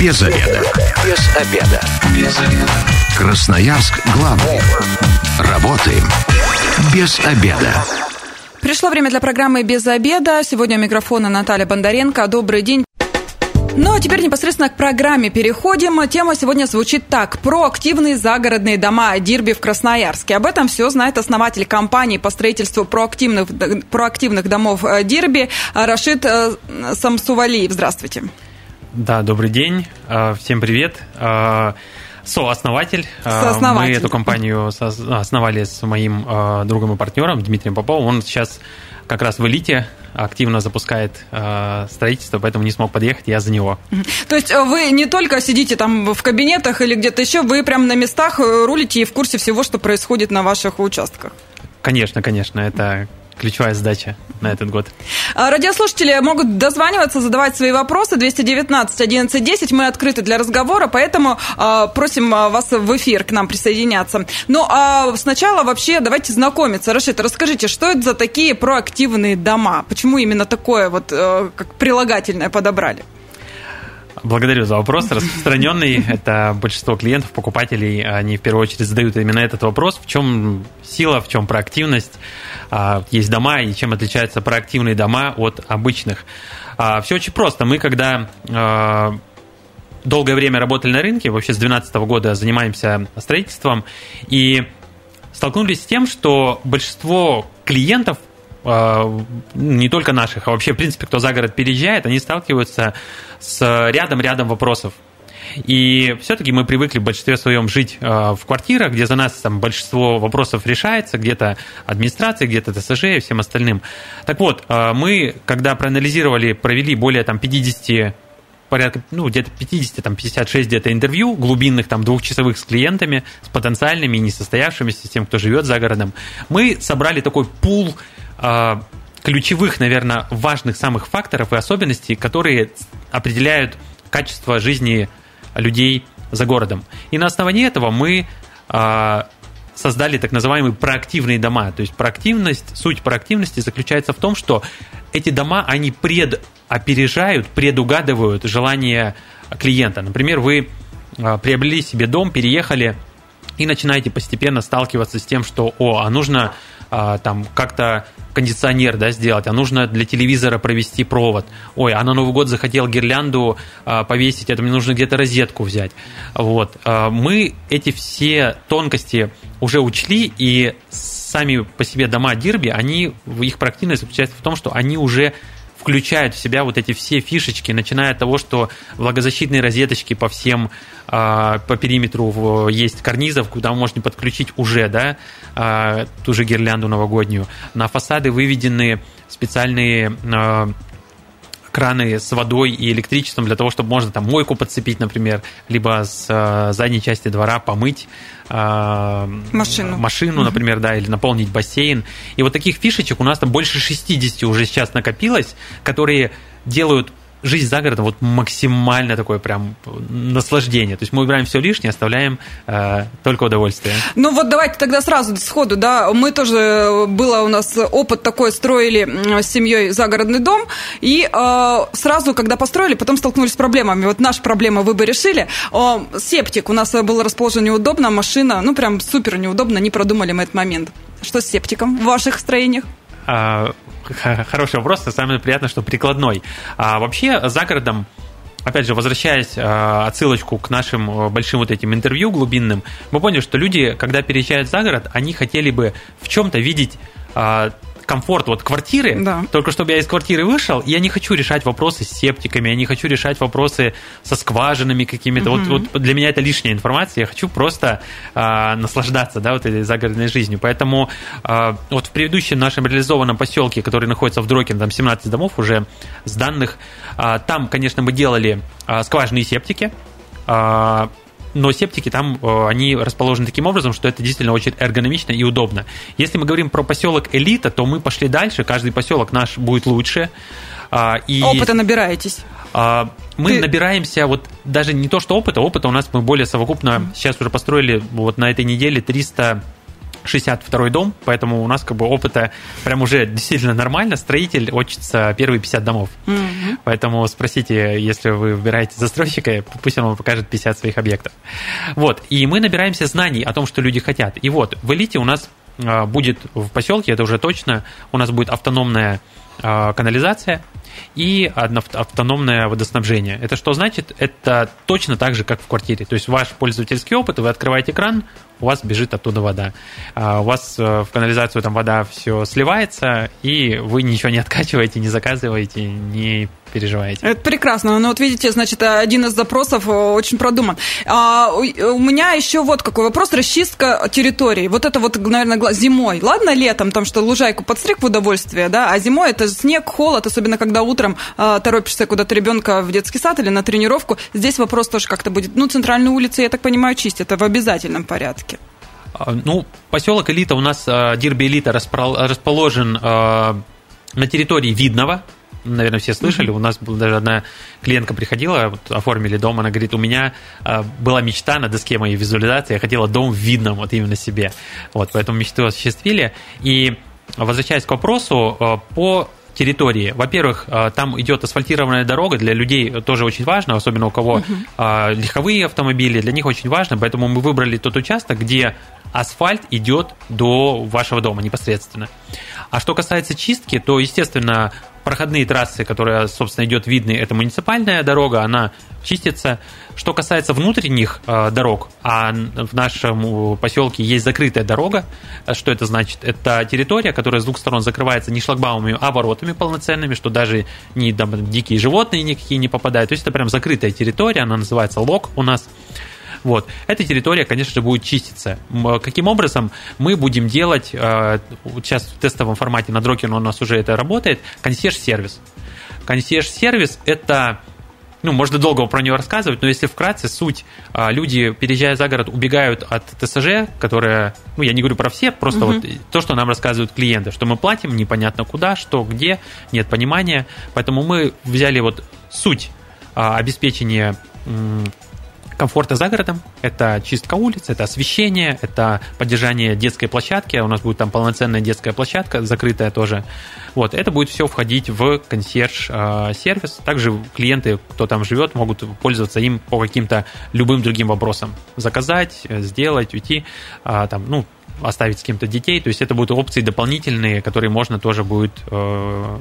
Без обеда. Без обеда. Без обеда. Красноярск главный. Работаем без обеда. Пришло время для программы «Без обеда». Сегодня у микрофона Наталья Бондаренко. Добрый день. Ну, а теперь непосредственно к программе переходим. Тема сегодня звучит так. Проактивные загородные дома Дирби в Красноярске. Об этом все знает основатель компании по строительству проактивных, проактивных домов э, Дирби Рашид э, Самсувалиев. Здравствуйте. Да, добрый день. Э, всем привет. Сооснователь. Сооснователь. Мы эту компанию основали с моим другом и партнером Дмитрием Поповым. Он сейчас как раз в элите активно запускает э, строительство, поэтому не смог подъехать, я за него. То есть э, вы не только сидите там в кабинетах или где-то еще, вы прямо на местах э, рулите и в курсе всего, что происходит на ваших участках? Конечно, конечно, это ключевая задача на этот год. А, радиослушатели могут дозваниваться, задавать свои вопросы. 219 11 10. Мы открыты для разговора, поэтому э, просим вас в эфир к нам присоединяться. Ну, а сначала вообще давайте знакомиться. Рашид, расскажите, что это за такие проактивные дома? Почему именно такое вот э, как прилагательное подобрали? Благодарю за вопрос. Распространенный. Это большинство клиентов, покупателей, они в первую очередь задают именно этот вопрос. В чем сила, в чем проактивность? А, есть дома, и чем отличаются проактивные дома от обычных? А, Все очень просто. Мы, когда а, долгое время работали на рынке, вообще с 2012 года занимаемся строительством, и столкнулись с тем, что большинство клиентов не только наших, а вообще, в принципе, кто за город переезжает, они сталкиваются с рядом-рядом вопросов. И все-таки мы привыкли в большинстве своем жить э, в квартирах, где за нас там большинство вопросов решается, где-то администрация, где-то ТСЖ и всем остальным. Так вот, э, мы, когда проанализировали, провели более там 50 порядка, ну, где-то 50, там, 56 где-то интервью глубинных, там, двухчасовых с клиентами, с потенциальными, несостоявшимися, с тем, кто живет за городом. Мы собрали такой пул ключевых, наверное, важных самых факторов и особенностей, которые определяют качество жизни людей за городом. И на основании этого мы а, создали так называемые проактивные дома. То есть проактивность, суть проактивности заключается в том, что эти дома, они предопережают, предугадывают желания клиента. Например, вы а, приобрели себе дом, переехали и начинаете постепенно сталкиваться с тем, что, о, а нужно а, там как-то кондиционер да, сделать, а нужно для телевизора провести провод. Ой, а на Новый год захотел гирлянду а, повесить, это мне нужно где-то розетку взять. Вот. А, мы эти все тонкости уже учли, и сами по себе дома Дирби, они, их проактивность заключается в том, что они уже включают в себя вот эти все фишечки, начиная от того, что влагозащитные розеточки по всем, а, по периметру есть карнизов, куда можно подключить уже, да, а, ту же гирлянду новогоднюю. На фасады выведены специальные а, краны с водой и электричеством для того, чтобы можно там мойку подцепить, например, либо с э, задней части двора помыть э, машину, машину например, да, или наполнить бассейн. И вот таких фишечек у нас там больше 60 уже сейчас накопилось, которые делают жизнь за городом вот максимально такое прям наслаждение. То есть мы убираем все лишнее, оставляем э, только удовольствие. Ну вот давайте тогда сразу сходу, да, мы тоже, было у нас опыт такой, строили с семьей загородный дом, и э, сразу, когда построили, потом столкнулись с проблемами. Вот наша проблема вы бы решили. Э, септик у нас был расположен неудобно, машина, ну прям супер неудобно, не продумали мы этот момент. Что с септиком в ваших строениях? А, хороший вопрос, самое приятное, что прикладной. А вообще за городом опять же, возвращаясь а, отсылочку к нашим а, большим вот этим интервью глубинным, мы поняли, что люди, когда переезжают за город, они хотели бы в чем-то видеть а, комфорт вот квартиры, да. только чтобы я из квартиры вышел, я не хочу решать вопросы с септиками, я не хочу решать вопросы со скважинами какими-то. Угу. Вот, вот для меня это лишняя информация, я хочу просто э, наслаждаться, да, вот этой загородной жизнью. Поэтому э, вот в предыдущем нашем реализованном поселке, который находится в Дрокин, там 17 домов уже с данных, э, там, конечно, мы делали э, скважины и септики, но септики там, э, они расположены таким образом, что это действительно очень эргономично и удобно. Если мы говорим про поселок Элита, то мы пошли дальше, каждый поселок наш будет лучше. А, и... Опыта набираетесь? А, мы Ты... набираемся вот даже не то, что опыта, опыта у нас мы более совокупно, сейчас уже построили вот на этой неделе 300 62 дом, поэтому у нас как бы опыта прям уже действительно нормально. Строитель учится первые 50 домов. Mm-hmm. Поэтому спросите, если вы выбираете застройщика, пусть он вам покажет 50 своих объектов. Вот. И мы набираемся знаний о том, что люди хотят. И вот, в элите у нас а, будет в поселке, это уже точно, у нас будет автономная а, канализация, и автономное водоснабжение. Это что значит? Это точно так же, как в квартире. То есть ваш пользовательский опыт, вы открываете экран, у вас бежит оттуда вода. А у вас э, в канализацию там вода все сливается, и вы ничего не откачиваете, не заказываете, не переживаете. Это прекрасно. Ну вот видите, значит, один из запросов э, очень продуман. А, у меня еще вот какой вопрос. Расчистка территории. Вот это вот, наверное, зимой. Ладно, летом, там что лужайку подстриг в удовольствие, да, а зимой это снег, холод, особенно когда утром а, торопишься куда-то ребенка в детский сад или на тренировку. Здесь вопрос тоже как-то будет. Ну, центральные улицы, я так понимаю, чистят. В обязательном порядке. А, ну, поселок Элита у нас, а, Дирби Элита, расположен на территории Видного, наверное, все слышали. У нас была даже одна клиентка приходила, вот, оформили дом, она говорит, у меня э, была мечта на доске моей визуализации, я хотела дом в видном, вот именно себе. Вот, поэтому мечту осуществили. И возвращаясь к вопросу, э, по территории. Во-первых, э, там идет асфальтированная дорога, для людей тоже очень важно, особенно у кого uh-huh. легковые автомобили, для них очень важно, поэтому мы выбрали тот участок, где асфальт идет до вашего дома непосредственно. А что касается чистки, то, естественно, проходные трассы, которые, собственно, идет видны, это муниципальная дорога, она чистится. Что касается внутренних э, дорог, а в нашем поселке есть закрытая дорога, что это значит? Это территория, которая с двух сторон закрывается не шлагбаумами, а воротами полноценными, что даже ни там, дикие животные никакие не попадают. То есть это прям закрытая территория, она называется лог у нас. Вот. Эта территория, конечно же, будет чиститься. Каким образом мы будем делать, э, сейчас в тестовом формате на Дрокину у нас уже это работает, консьерж-сервис. Консьерж-сервис – это ну, можно долго про него рассказывать, но если вкратце, суть, э, люди, переезжая за город, убегают от ТСЖ, которая, ну, я не говорю про все, просто угу. вот то, что нам рассказывают клиенты, что мы платим непонятно куда, что, где, нет понимания, поэтому мы взяли вот суть а, обеспечения комфорта за городом. Это чистка улиц, это освещение, это поддержание детской площадки. У нас будет там полноценная детская площадка, закрытая тоже. Вот, это будет все входить в консьерж-сервис. Также клиенты, кто там живет, могут пользоваться им по каким-то любым другим вопросам. Заказать, сделать, уйти, а, там, ну, оставить с кем-то детей. То есть это будут опции дополнительные, которые можно тоже будет э,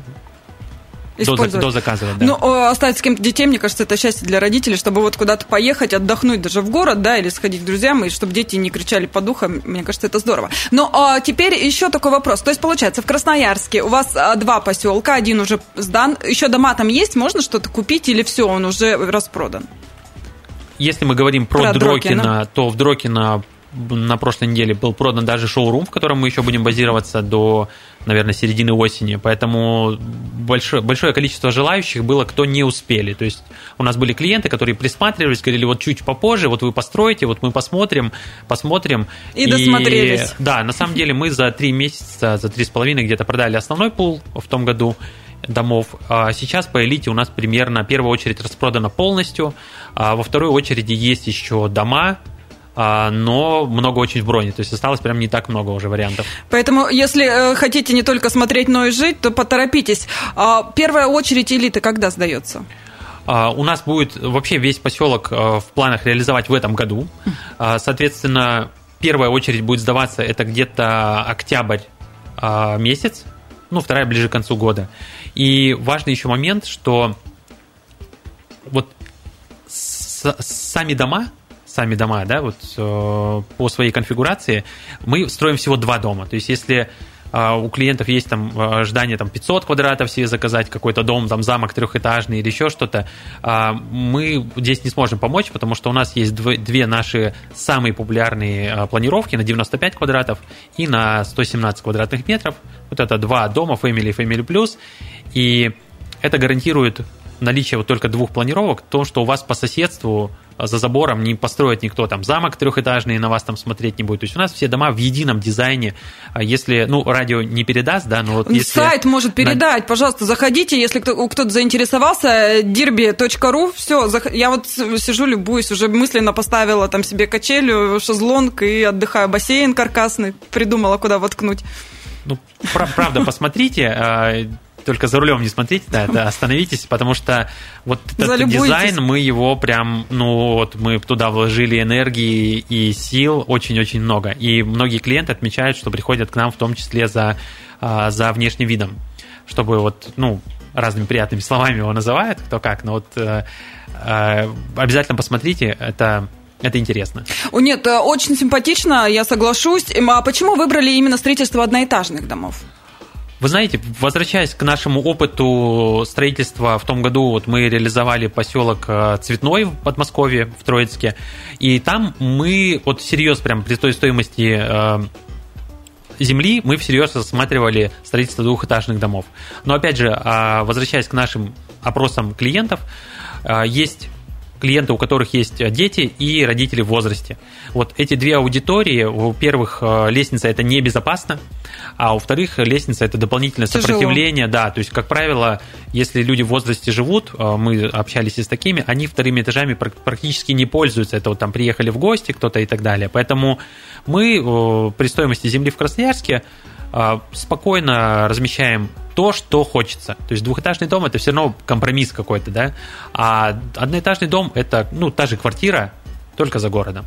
использовать. До, до заказывать, да. Ну, оставить с кем-то детей, мне кажется, это счастье для родителей, чтобы вот куда-то поехать, отдохнуть даже в город, да, или сходить к друзьям, и чтобы дети не кричали по духам, мне кажется, это здорово. Но а, теперь еще такой вопрос. То есть, получается, в Красноярске у вас а, два поселка, один уже сдан, еще дома там есть, можно что-то купить, или все, он уже распродан? Если мы говорим про, про Дрокина, Дрокина, то в Дрокина на прошлой неделе был продан даже шоурум, в котором мы еще будем базироваться до, наверное, середины осени. Поэтому большое, большое количество желающих было, кто не успели. То есть у нас были клиенты, которые присматривались, говорили, вот чуть попозже, вот вы построите, вот мы посмотрим, посмотрим. И, и досмотрелись. Да, на самом деле мы за три месяца, за три с половиной где-то продали основной пул в том году домов. А сейчас по элите у нас примерно первая очередь распродана полностью, а во второй очереди есть еще дома, но много очень в броне. То есть осталось прям не так много уже вариантов. Поэтому, если э, хотите не только смотреть, но и жить, то поторопитесь. А, первая очередь элиты когда сдается? А, у нас будет вообще весь поселок э, в планах реализовать в этом году. Соответственно, первая очередь будет сдаваться это где-то октябрь месяц, ну, вторая ближе к концу года. И важный еще момент, что вот сами дома, сами дома, да, вот э, по своей конфигурации, мы строим всего два дома. То есть, если э, у клиентов есть там э, ожидание там 500 квадратов себе заказать какой-то дом, там замок трехэтажный или еще что-то, мы здесь не сможем помочь, потому что у нас есть две наши самые популярные планировки на 95 квадратов и на 117 квадратных метров. Вот это два дома Family и Family Plus. И это гарантирует наличие вот только двух планировок, то, что у вас по соседству за забором не построит никто там замок трехэтажный, на вас там смотреть не будет. То есть у нас все дома в едином дизайне. А если, ну, радио не передаст, да, но вот если... Сайт может передать, на... пожалуйста, заходите, если кто, кто-то заинтересовался, dirby.ru, все, я вот сижу, любуюсь, уже мысленно поставила там себе качелю, шезлонг и отдыхаю, бассейн каркасный, придумала, куда воткнуть. Ну, правда, посмотрите, а, только за рулем не смотрите, да, это остановитесь, потому что вот этот дизайн, мы его прям, ну вот мы туда вложили энергии и сил очень-очень много. И многие клиенты отмечают, что приходят к нам в том числе за, а, за внешним видом, чтобы вот, ну, разными приятными словами его называют, кто как, но вот э, э, обязательно посмотрите, это это интересно. О, нет, э, очень симпатично, я соглашусь. А почему выбрали именно строительство одноэтажных домов? Вы знаете, возвращаясь к нашему опыту строительства, в том году вот мы реализовали поселок э, Цветной в Подмосковье, в Троицке, и там мы вот серьезно прям при той стоимости э, земли мы всерьез рассматривали строительство двухэтажных домов. Но опять же, а, возвращаясь к нашим опросам клиентов, э, есть клиенты, у которых есть э, дети и родители в возрасте. Вот эти две аудитории, во-первых, э, лестница это небезопасно, а во-вторых, лестница это дополнительное Тяжело. сопротивление, да, то есть, как правило, если люди в возрасте живут, э, мы общались и с такими, они вторыми этажами практически не пользуются, это вот там приехали в гости кто-то и так далее, поэтому мы при стоимости земли в Красноярске спокойно размещаем то, что хочется. То есть двухэтажный дом это все равно компромисс какой-то, да, а одноэтажный дом это, ну, та же квартира, только за городом.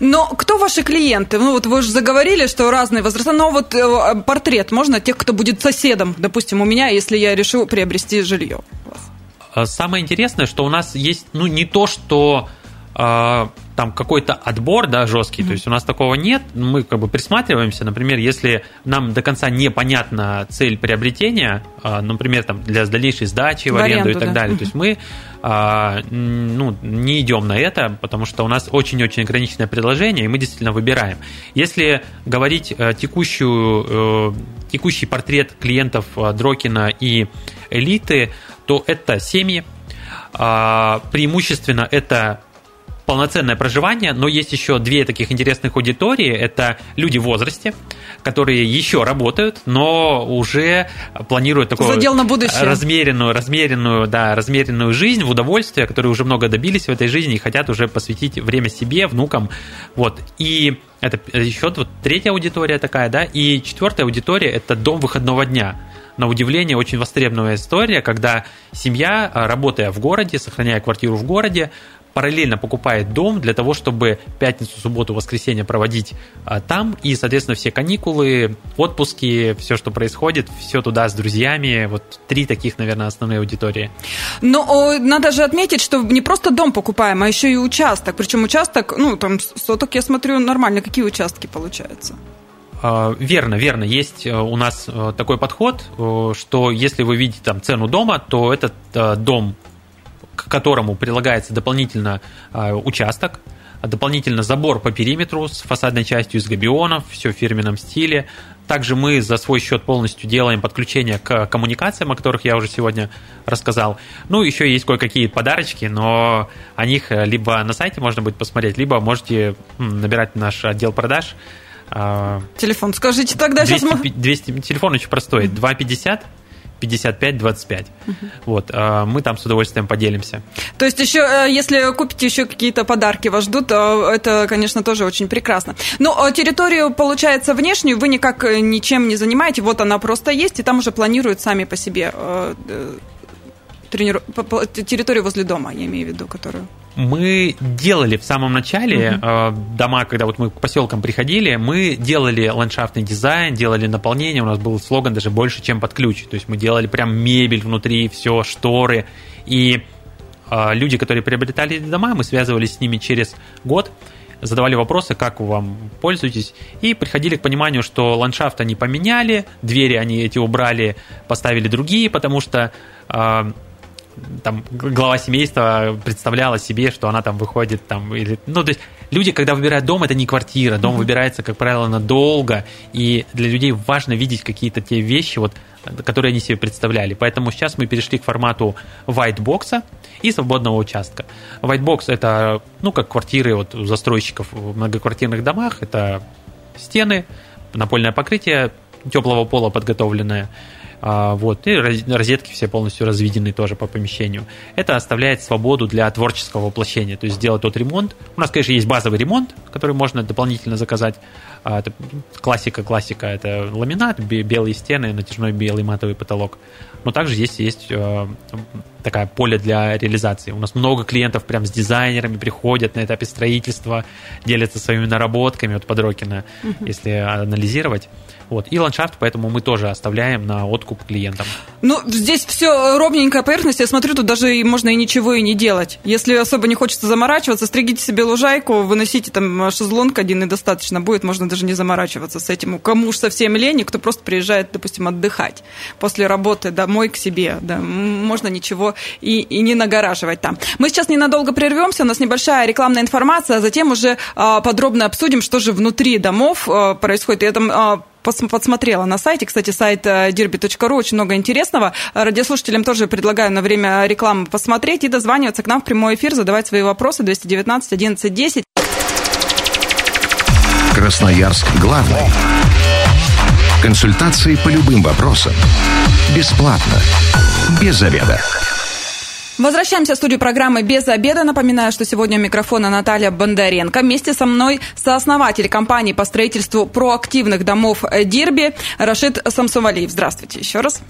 Но кто ваши клиенты? Ну вот вы уже заговорили, что разные возраста, но вот э, портрет можно тех, кто будет соседом, допустим, у меня, если я решу приобрести жилье. А самое интересное, что у нас есть, ну не то, что э, там какой-то отбор, да, жесткий, mm-hmm. то есть у нас такого нет, мы как бы присматриваемся, например, если нам до конца непонятна цель приобретения, а, например, там для дальнейшей сдачи в, в аренду, аренду и так да. далее, mm-hmm. то есть мы а, ну, не идем на это, потому что у нас очень-очень ограниченное предложение, и мы действительно выбираем. Если говорить э, текущую, э, текущий портрет клиентов э, Дрокина и элиты, то это семьи, а, преимущественно это полноценное проживание, но есть еще две таких интересных аудитории. Это люди в возрасте, которые еще работают, но уже планируют такую Задел на будущее. размеренную, размеренную, да, размеренную жизнь в удовольствие, которые уже много добились в этой жизни и хотят уже посвятить время себе, внукам. Вот. И это еще вот третья аудитория такая, да, и четвертая аудитория – это дом выходного дня на удивление, очень востребованная история, когда семья, работая в городе, сохраняя квартиру в городе, параллельно покупает дом для того, чтобы пятницу, субботу, воскресенье проводить а, там, и, соответственно, все каникулы, отпуски, все, что происходит, все туда с друзьями. Вот три таких, наверное, основные аудитории. Но надо же отметить, что не просто дом покупаем, а еще и участок. Причем участок, ну, там соток, я смотрю, нормально. Какие участки получаются? А, верно, верно. Есть э, у нас э, такой подход, э, что если вы видите там цену дома, то этот дом к которому прилагается дополнительно а, участок, дополнительно забор по периметру с фасадной частью из габионов, все в фирменном стиле. Также мы за свой счет полностью делаем подключение к коммуникациям, о которых я уже сегодня рассказал. Ну, еще есть кое-какие подарочки, но о них либо на сайте можно будет посмотреть, либо можете набирать наш отдел продаж. А, телефон скажите тогда 200, сейчас мы... 200, телефон очень простой, 250 55-25. Угу. Вот, а, мы там с удовольствием поделимся. То есть еще, э, если купите еще какие-то подарки вас ждут, то это, конечно, тоже очень прекрасно. Но а территорию, получается, внешнюю вы никак э, ничем не занимаете, вот она просто есть, и там уже планируют сами по себе э, трениру... территорию возле дома, я имею в виду, которую мы делали в самом начале uh дома, когда вот мы к поселкам приходили, мы делали ландшафтный дизайн, делали наполнение, у нас был слоган даже больше, чем под ключ. То есть мы делали прям мебель внутри, все, шторы. И э, люди, которые приобретали эти дома, мы связывались с ними через год, задавали вопросы, как вы вам пользуетесь, и приходили к пониманию, что ландшафт они поменяли, двери они эти убрали, поставили другие, потому что э, там глава семейства представляла себе, что она там выходит там или ну то есть люди, когда выбирают дом, это не квартира, дом mm-hmm. выбирается как правило надолго, и для людей важно видеть какие-то те вещи вот которые они себе представляли. Поэтому сейчас мы перешли к формату white box и свободного участка. White box это ну как квартиры вот у застройщиков в многоквартирных домах, это стены, напольное покрытие теплого пола подготовленное, вот, и розетки все полностью разведены тоже по помещению. Это оставляет свободу для творческого воплощения, то есть сделать тот ремонт. У нас, конечно, есть базовый ремонт, который можно дополнительно заказать. А, классика, классика, это ламинат, белые стены, натяжной белый матовый потолок. Но также есть, есть э, такая поле для реализации. У нас много клиентов прям с дизайнерами приходят на этапе строительства, делятся своими наработками от Подрокина, угу. если анализировать. Вот. И ландшафт, поэтому мы тоже оставляем на откуп клиентам. Ну, здесь все ровненькая поверхность. Я смотрю, тут даже можно и ничего и не делать. Если особо не хочется заморачиваться, стригите себе лужайку, выносите там шезлонг один и достаточно будет. Можно даже не заморачиваться с этим. Кому уж совсем лень, кто просто приезжает, допустим, отдыхать после работы домой к себе. Да, можно ничего и, и не нагораживать там. Мы сейчас ненадолго прервемся. У нас небольшая рекламная информация, а затем уже а, подробно обсудим, что же внутри домов а, происходит. Я там а, подсмотрела на сайте. Кстати, сайт э, derby.ru, очень много интересного. Радиослушателям тоже предлагаю на время рекламы посмотреть и дозваниваться к нам в прямой эфир, задавать свои вопросы 219 11 10. Красноярск главный. Консультации по любым вопросам. Бесплатно. Без заведа. Возвращаемся в студию программы «Без обеда». Напоминаю, что сегодня у микрофона Наталья Бондаренко. Вместе со мной сооснователь компании по строительству проактивных домов «Дирби» Рашид Самсувалиев. Здравствуйте еще раз.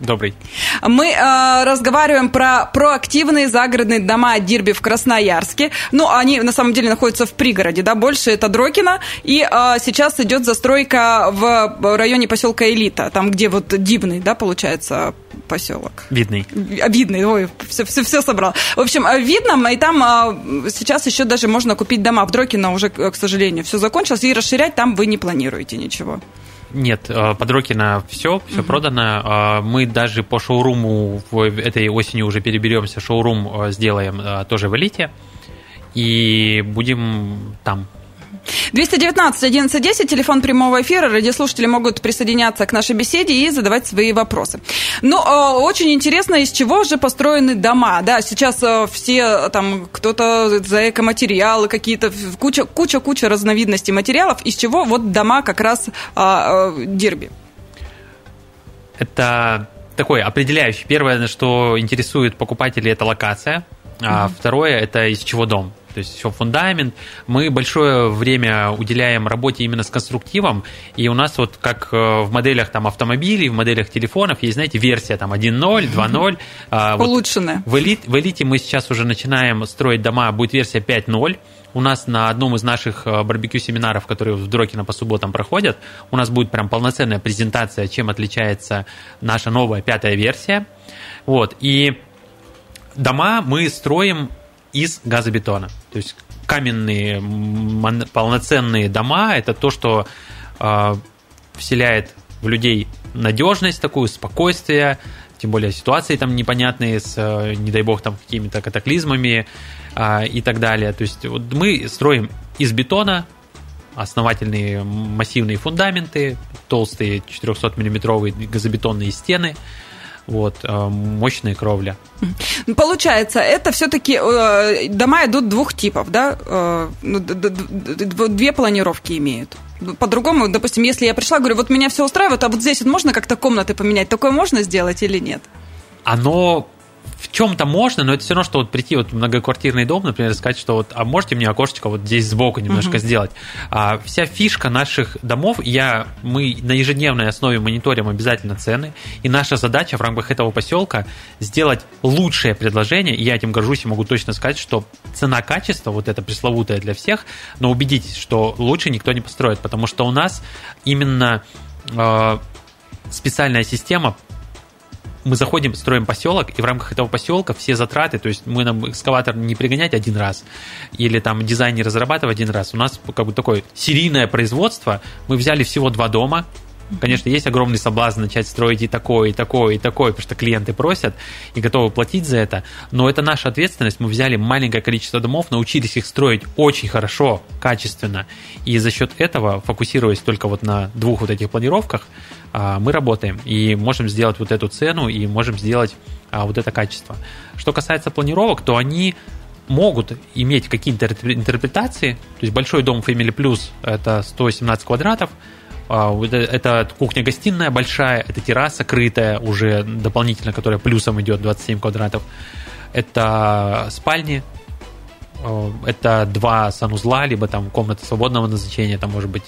Добрый. Мы э, разговариваем про проактивные загородные дома Дирби в Красноярске. Ну, они на самом деле находятся в пригороде, да, больше это Дрокина. И э, сейчас идет застройка в районе поселка Элита, там, где вот Дибный, да, получается, поселок. Видный. Видный, ой, все, все, все собрал. В общем, в Видном, и там э, сейчас еще даже можно купить дома. В Дрокино уже, к сожалению, все закончилось, и расширять там вы не планируете ничего. Нет, э, Подрокина все, все угу. продано. А, мы даже по шоуруму в этой осенью уже переберемся, шоурум э, сделаем э, тоже в элите. И будем там 219 1110, телефон прямого эфира. Радиослушатели могут присоединяться к нашей беседе и задавать свои вопросы. Ну, очень интересно, из чего же построены дома. Да, сейчас все там, кто-то за экоматериалы какие-то, куча, куча, куча разновидностей материалов, из чего вот дома как раз а, дерби. Это такой определяющий. Первое, что интересует покупателей, это локация. А mm-hmm. второе, это из чего дом то есть еще фундамент. Мы большое время уделяем работе именно с конструктивом, и у нас вот как э, в моделях там автомобилей, в моделях телефонов есть, знаете, версия там 1.0, 2.0. Улучшенная. Вот в, элит, в элите мы сейчас уже начинаем строить дома, будет версия 5.0. У нас на одном из наших э, барбекю-семинаров, которые в Дрокино по субботам проходят, у нас будет прям полноценная презентация, чем отличается наша новая пятая версия. Вот, и дома мы строим из газобетона. То есть каменные полноценные дома – это то, что э, вселяет в людей надежность такую, спокойствие, тем более ситуации там непонятные с, э, не дай бог, там какими-то катаклизмами э, и так далее. То есть вот мы строим из бетона основательные массивные фундаменты, толстые 400-миллиметровые газобетонные стены – вот, э, мощная кровля. Получается, это все-таки э, дома идут двух типов, да? Э, ну, две планировки имеют. По-другому, допустим, если я пришла, говорю, вот меня все устраивает, а вот здесь вот можно как-то комнаты поменять, такое можно сделать или нет? Оно в чем-то можно, но это все равно, что вот прийти вот в многоквартирный дом, например, сказать, что вот, а можете мне окошечко вот здесь сбоку немножко uh-huh. сделать. А, вся фишка наших домов, я, мы на ежедневной основе мониторим обязательно цены, и наша задача в рамках этого поселка сделать лучшее предложение, и я этим горжусь и могу точно сказать, что цена-качество, вот это пресловутое для всех, но убедитесь, что лучше никто не построит, потому что у нас именно э, специальная система мы заходим, строим поселок, и в рамках этого поселка все затраты, то есть мы нам экскаватор не пригонять один раз, или там дизайн не разрабатывать один раз. У нас как бы такое серийное производство. Мы взяли всего два дома, Конечно, есть огромный соблазн начать строить и такое, и такое, и такое, потому что клиенты просят и готовы платить за это. Но это наша ответственность. Мы взяли маленькое количество домов, научились их строить очень хорошо, качественно. И за счет этого, фокусируясь только вот на двух вот этих планировках, а, мы работаем и можем сделать вот эту цену и можем сделать а, вот это качество. Что касается планировок, то они могут иметь какие-то интерпретации. То есть большой дом Family Plus это 117 квадратов, это кухня-гостиная большая, это терраса крытая уже дополнительно, которая плюсом идет 27 квадратов. Это спальни, а, это два санузла, либо там комната свободного назначения, там может быть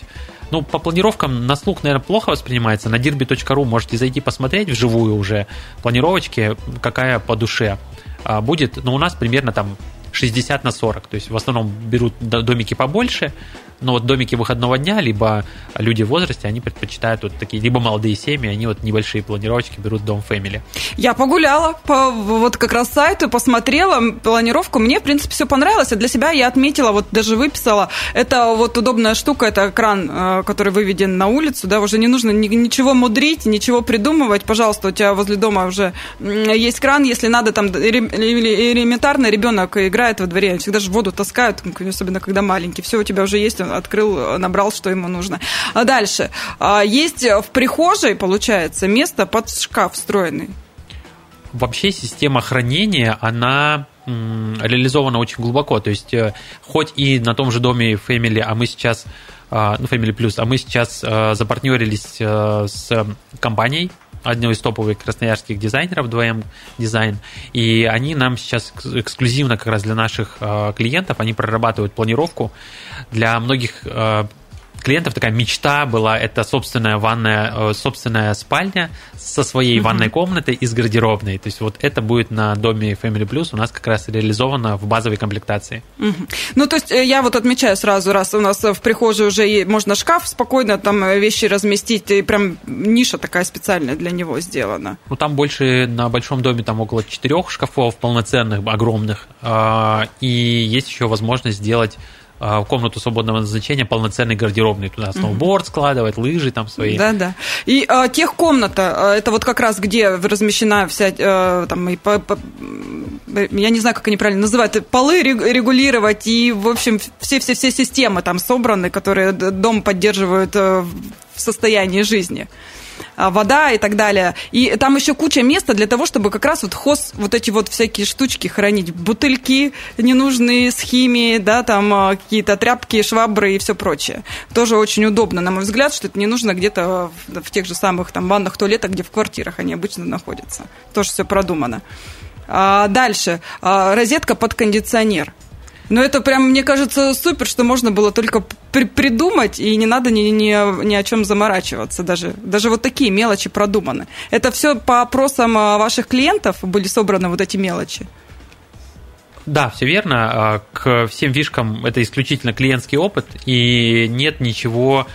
ну, по планировкам на слух, наверное, плохо воспринимается. На dirby.ru можете зайти посмотреть вживую уже планировочки, какая по душе а, будет. Но у нас примерно там 60 на 40. То есть в основном берут домики побольше, но вот домики выходного дня, либо люди в возрасте, они предпочитают вот такие, либо молодые семьи, они вот небольшие планировочки берут дом фэмили. Я погуляла по вот как раз сайту, посмотрела планировку, мне, в принципе, все понравилось, а для себя я отметила, вот даже выписала, это вот удобная штука, это кран, э, который выведен на улицу, да, уже не нужно ничего мудрить, ничего придумывать, пожалуйста, у тебя возле дома уже есть кран, если надо, там элементарно ребенок играет во дворе, всегда же воду таскают, особенно когда маленький, все у тебя уже есть, открыл, набрал, что ему нужно. А дальше. А, есть в прихожей, получается, место под шкаф встроенный. Вообще система хранения, она реализована очень глубоко. То есть, э, хоть и на том же доме Family, а мы сейчас, а, ну, Family Plus, а мы сейчас э, запартнерились э, с компанией, одного из топовых красноярских дизайнеров 2M Design, и они нам сейчас эксклюзивно как раз для наших клиентов, они прорабатывают планировку для многих клиентов такая мечта была, это собственная ванная, э, собственная спальня со своей mm-hmm. ванной комнатой и с гардеробной. То есть вот это будет на доме Family Plus у нас как раз реализовано в базовой комплектации. Mm-hmm. Ну, то есть э, я вот отмечаю сразу, раз у нас в прихожей уже можно шкаф спокойно там э, вещи разместить, и прям ниша такая специальная для него сделана. Ну, там больше на большом доме там около четырех шкафов полноценных, огромных, а, и есть еще возможность сделать а, комнату свободного назначения полноценный гардеробный. Туда сноуборд складывать, лыжи там свои. Да, да. И а, техкомната, а, это вот как раз где размещена вся, а, там, и по, по, я не знаю, как они правильно называют, полы регулировать, и, в общем, все-все-все системы там собраны, которые дом поддерживают э, в состоянии жизни. А, вода и так далее. И там еще куча места для того, чтобы как раз вот хоз, вот эти вот всякие штучки хранить. Бутыльки ненужные с химией, да, там а, какие-то тряпки, швабры и все прочее. Тоже очень удобно, на мой взгляд, что это не нужно где-то в, в тех же самых там ваннах, туалетах, где в квартирах они обычно находятся. Тоже все продумано. А дальше. А, розетка под кондиционер. Ну, это прям, мне кажется, супер, что можно было только при придумать, и не надо ни, ни, ни о чем заморачиваться даже. Даже вот такие мелочи продуманы. Это все по опросам а, ваших клиентов были собраны вот эти мелочи? Да, все верно. А, к всем фишкам это исключительно клиентский опыт, и нет ничего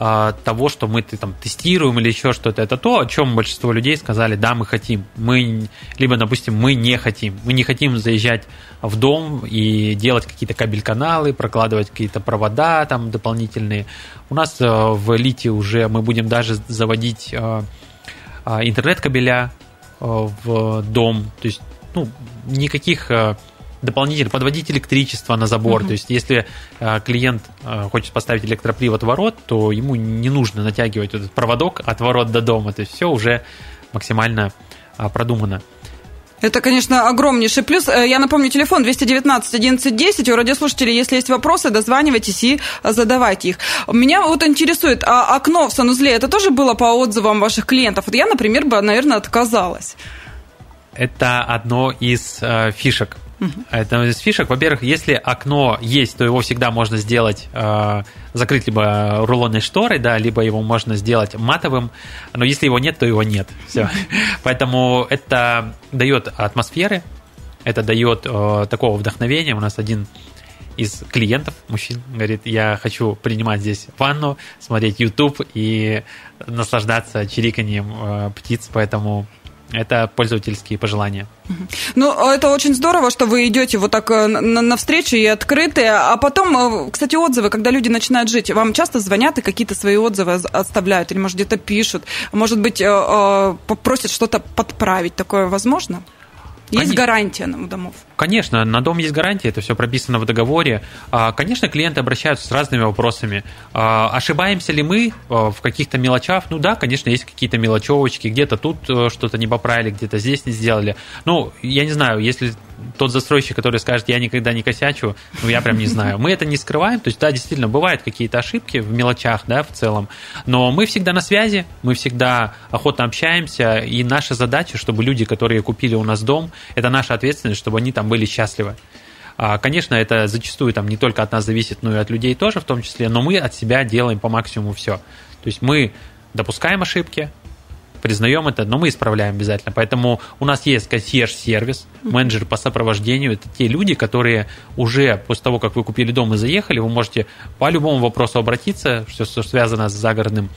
а, того, что мы там тестируем или еще что-то, это то, о чем большинство людей сказали, да, мы хотим. Мы, либо, допустим, мы не хотим. Мы не хотим заезжать в дом и делать какие-то кабель-каналы, прокладывать какие-то провода там дополнительные. У нас э, в элите уже мы будем даже заводить э, э, интернет-кабеля в дом. То есть, ну, никаких дополнительно подводить электричество на забор. Mm-hmm. То есть, если э, клиент э, хочет поставить электропривод ворот, то ему не нужно натягивать этот проводок от ворот до дома. То есть, все уже максимально э, продумано. Это, конечно, огромнейший плюс. Э, я напомню, телефон 219 11 10. У радиослушателей, если есть вопросы, дозванивайтесь и задавайте их. Меня вот интересует, а окно в санузле, это тоже было по отзывам ваших клиентов? Вот я, например, бы, наверное, отказалась. Это одно из э, фишек это из фишек. Во-первых, если окно есть, то его всегда можно сделать, э, закрыть либо рулонной шторой, да, либо его можно сделать матовым. Но если его нет, то его нет. Все. Поэтому это дает атмосферы, это дает э, такого вдохновения. У нас один из клиентов, мужчин, говорит, я хочу принимать здесь ванну, смотреть YouTube и наслаждаться чириканием э, птиц, поэтому это пользовательские пожелания. Ну, это очень здорово, что вы идете вот так навстречу и открытые. А потом, кстати, отзывы, когда люди начинают жить, вам часто звонят и какие-то свои отзывы оставляют, или, может, где-то пишут, может быть, попросят что-то подправить. Такое возможно? Есть Конечно. гарантия на домов? Конечно, на дом есть гарантия, это все прописано в договоре. А, конечно, клиенты обращаются с разными вопросами. А, ошибаемся ли мы а, в каких-то мелочах? Ну да, конечно, есть какие-то мелочевочки, где-то тут э, что-то не поправили, где-то здесь не сделали. Ну, я не знаю, если тот застройщик, который скажет, я никогда не косячу, ну, я прям не знаю. Мы это не скрываем, то есть, да, действительно, бывают какие-то ошибки в мелочах, да, в целом, но мы всегда на связи, мы всегда охотно общаемся, и наша задача, чтобы люди, которые купили у нас дом, это наша ответственность, чтобы они там были счастливы. А, конечно, это зачастую там не только от нас зависит, но и от людей тоже в том числе, но мы от себя делаем по максимуму все. То есть мы допускаем ошибки, признаем это, но мы исправляем обязательно. Поэтому у нас есть консьерж-сервис, менеджер по сопровождению. Это те люди, которые уже после того, как вы купили дом и заехали, вы можете по любому вопросу обратиться, что связано с загородным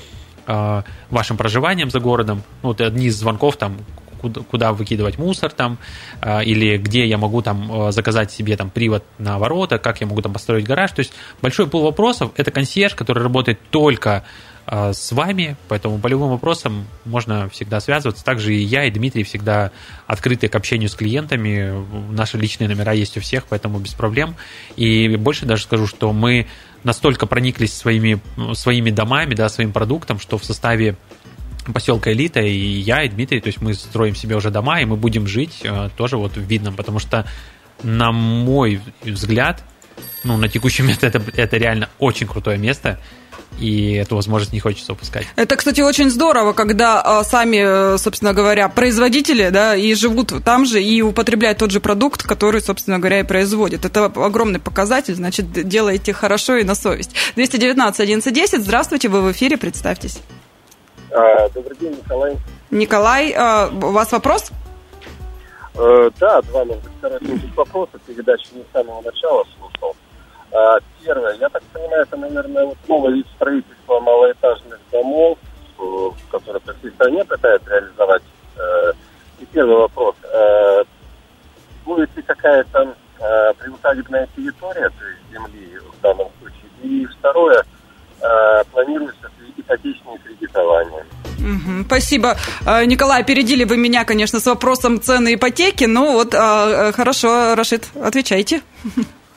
э, вашим проживанием за городом. Ну, вот одни из звонков там, куда, куда выкидывать мусор там, э, или где я могу там э, заказать себе там привод на ворота, как я могу там построить гараж. То есть большой пул вопросов. Это консьерж, который работает только а, с вами, поэтому по любым вопросам можно всегда связываться. Также и я, и Дмитрий всегда открыты к общению с клиентами. Наши личные номера есть у всех, поэтому без проблем. И больше даже скажу, что мы настолько прониклись своими, своими домами, да, своим продуктом, что в составе поселка Элита, и я, и Дмитрий, то есть мы строим себе уже дома, и мы будем жить э, тоже вот в Видном, потому что, на мой взгляд, ну, на текущий момент это, это реально очень крутое место, и эту возможность не хочется упускать. Это, кстати, очень здорово, когда а, сами, собственно говоря, производители, да, и живут там же, и употребляют тот же продукт, который, собственно говоря, и производят. Это огромный показатель, значит, делаете хорошо и на совесть. 219 1110, здравствуйте, вы в эфире, представьтесь. А, добрый день, Николай. Николай, а, у вас вопрос? Э, да, два, быть, коротеньких вопроса. Передачу не с самого начала слушал. А, первое, я так понимаю, это, наверное, вот новый вид строительства малоэтажных домов, э, который по всей стране пытаются реализовать. Э, и первый вопрос. Будет ли какая-то приусадебная территория, то есть земли в данном случае? И второе, планируется ипотечное кредитование. Угу, спасибо. Николай, опередили вы меня, конечно, с вопросом цены ипотеки. Ну вот, хорошо, Рашид, отвечайте.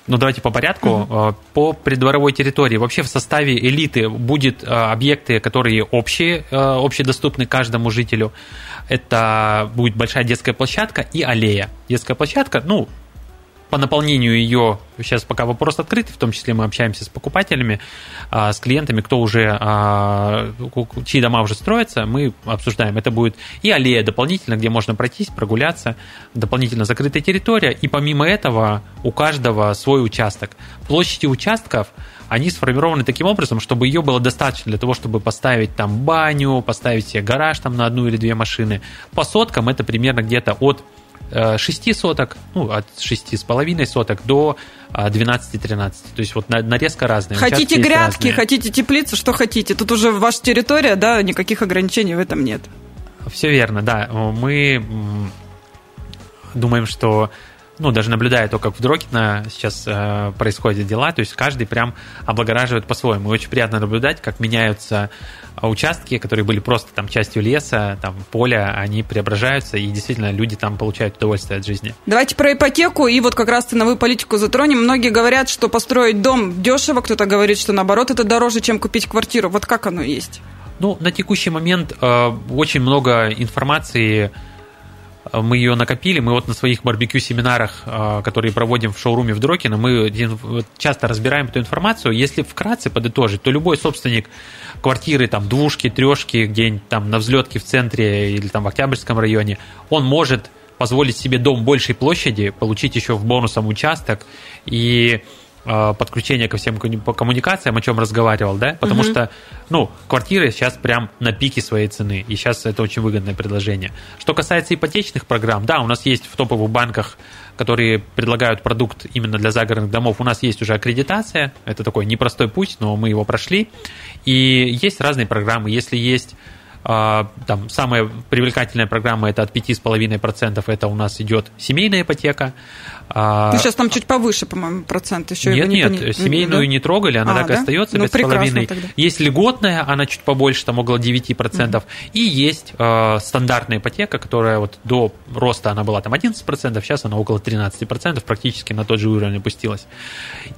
Ну, давайте по порядку. Uh-huh. По придворовой территории вообще в составе элиты будет э, объекты, которые общие, э, общедоступны каждому жителю. Это будет большая детская площадка и аллея. Детская площадка, ну, по наполнению ее, сейчас пока вопрос открыт, в том числе мы общаемся с покупателями, а, с клиентами, кто уже, а, чьи дома уже строятся, мы обсуждаем. Это будет и аллея дополнительно, где можно пройтись, прогуляться, дополнительно закрытая территория, и помимо этого у каждого свой участок. Площади участков они сформированы таким образом, чтобы ее было достаточно для того, чтобы поставить там баню, поставить себе гараж там на одну или две машины. По соткам это примерно где-то от 6 э, соток, ну, от 6,5 соток до 12-13. А, То есть вот нарезка разная. Хотите грядки, хотите теплицы, что хотите. Тут уже ваша территория, да, никаких ограничений в этом нет. Все верно, да. Мы думаем, что ну, даже наблюдая то, как в Дрокино сейчас э, происходят дела, то есть каждый прям облагораживает по-своему. И очень приятно наблюдать, как меняются а, участки, которые были просто там частью леса, там поля, они преображаются, и действительно люди там получают удовольствие от жизни. Давайте про ипотеку и вот как раз ценовую политику затронем. Многие говорят, что построить дом дешево, кто-то говорит, что наоборот это дороже, чем купить квартиру. Вот как оно есть? Ну, на текущий момент э, очень много информации мы ее накопили. Мы вот на своих барбекю-семинарах, э, которые проводим в шоуруме в Дрокино, мы часто разбираем эту информацию. Если вкратце подытожить, то любой собственник квартиры, там, двушки, трешки, где-нибудь там на взлетке в центре или там в Октябрьском районе, он может позволить себе дом большей площади, получить еще в бонусом участок и подключение ко всем коммуникациям, о чем разговаривал, да, потому угу. что, ну, квартиры сейчас прям на пике своей цены, и сейчас это очень выгодное предложение. Что касается ипотечных программ, да, у нас есть в топовых банках, которые предлагают продукт именно для загородных домов, у нас есть уже аккредитация, это такой непростой путь, но мы его прошли, и есть разные программы, если есть а, там самая привлекательная программа это от 5,5%, это у нас идет семейная ипотека. А, ну, сейчас там чуть повыше, по-моему, процент еще. Нет, нет, не, семейную да? не трогали, она а, так да? и остается ну, 5,5%. Есть льготная, она чуть побольше, там около 9%. Угу. И есть э, стандартная ипотека, которая вот до роста она была там 11%, сейчас она около 13%, практически на тот же уровень опустилась.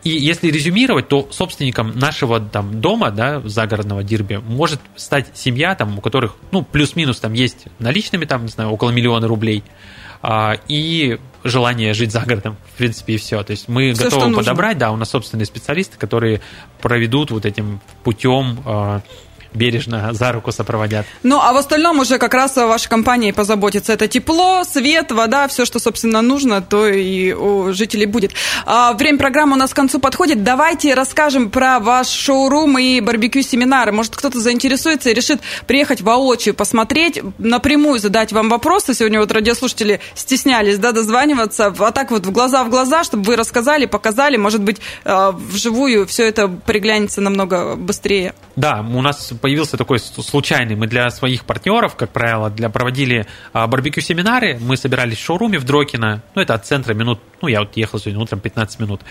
И если резюмировать, то собственником нашего там дома, да, загородного Дирби, может стать семья, там, у которых, ну, плюс-минус там есть наличными, там, не знаю, около миллиона рублей, и желание жить за городом, в принципе, и все. То есть мы все, готовы подобрать, да, у нас собственные специалисты, которые проведут вот этим путем а, бережно за руку сопроводят. Ну, а в остальном уже как раз ваша компания позаботится. Это тепло, свет, вода, все, что, собственно, нужно, то и у жителей будет. А, время программы у нас к концу подходит. Давайте расскажем про ваш шоурум и барбекю-семинары. Может, кто-то заинтересуется и решит приехать воочию, посмотреть, напрямую задать вам вопросы. Сегодня вот радиослушатели стеснялись, да, дозваниваться. А так вот в глаза в глаза, чтобы вы рассказали, показали. Может быть, а, вживую все это приглянется намного быстрее. Да, у нас появился такой случайный. Мы для своих партнеров, как правило, для проводили а, барбекю-семинары. Мы собирались в шоуруме в Дрокино. Ну, это от центра минут, ну, я вот ехал сегодня утром 15 минут.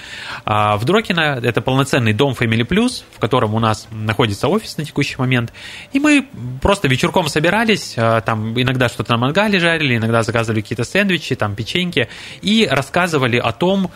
А в Дрокино это полноценный дом Family Plus, в котором у нас находится офис на текущий момент. И мы просто вечерком собирались, а, там иногда что-то на мангале жарили, иногда заказывали какие-то сэндвичи, там печеньки, и рассказывали о том,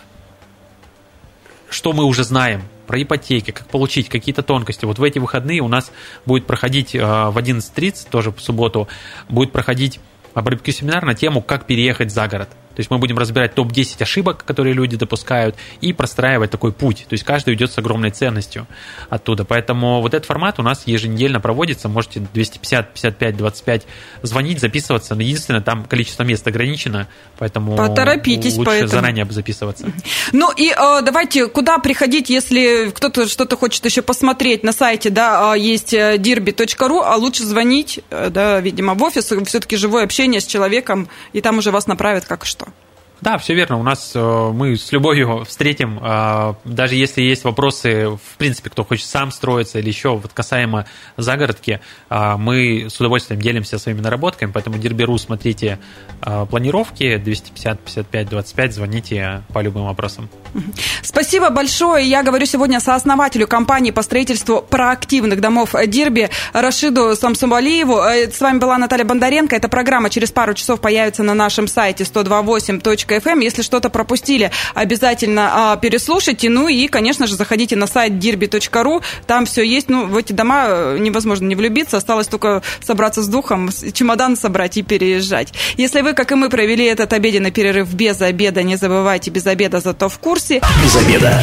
что мы уже знаем про ипотеки, как получить какие-то тонкости. Вот в эти выходные у нас будет проходить э, в 11.30, тоже в субботу, будет проходить барбекю-семинар на тему «Как переехать за город». То есть мы будем разбирать топ-10 ошибок, которые люди допускают, и простраивать такой путь. То есть каждый уйдет с огромной ценностью оттуда. Поэтому вот этот формат у нас еженедельно проводится. Можете 250, 55, 25 звонить, записываться. Но единственное, там количество мест ограничено, поэтому Поторопитесь лучше поэтому. заранее записываться. Ну и э, давайте, куда приходить, если кто-то что-то хочет еще посмотреть на сайте, да, а, есть э, dirby.ru, а лучше звонить, э, да, видимо, в офис, все-таки живое общение с человеком, и там уже вас направят как что. Да, все верно. У нас э, мы с любовью встретим, э, даже если есть вопросы, в принципе, кто хочет сам строиться или еще вот касаемо загородки, э, мы с удовольствием делимся своими наработками, поэтому Дерберу смотрите планировки 250 55 25, звоните по любым вопросам. Спасибо большое. Я говорю сегодня сооснователю компании по строительству проактивных домов Дирби Рашиду Самсумалиеву. С вами была Наталья Бондаренко. Эта программа через пару часов появится на нашем сайте 128.com FM. Если что-то пропустили, обязательно а, переслушайте. Ну и, конечно же, заходите на сайт dirby.ru. Там все есть. Ну, в эти дома э, невозможно не влюбиться. Осталось только собраться с духом, чемодан собрать и переезжать. Если вы, как и мы, провели этот обеденный перерыв без обеда, не забывайте, без обеда зато в курсе. Без обеда.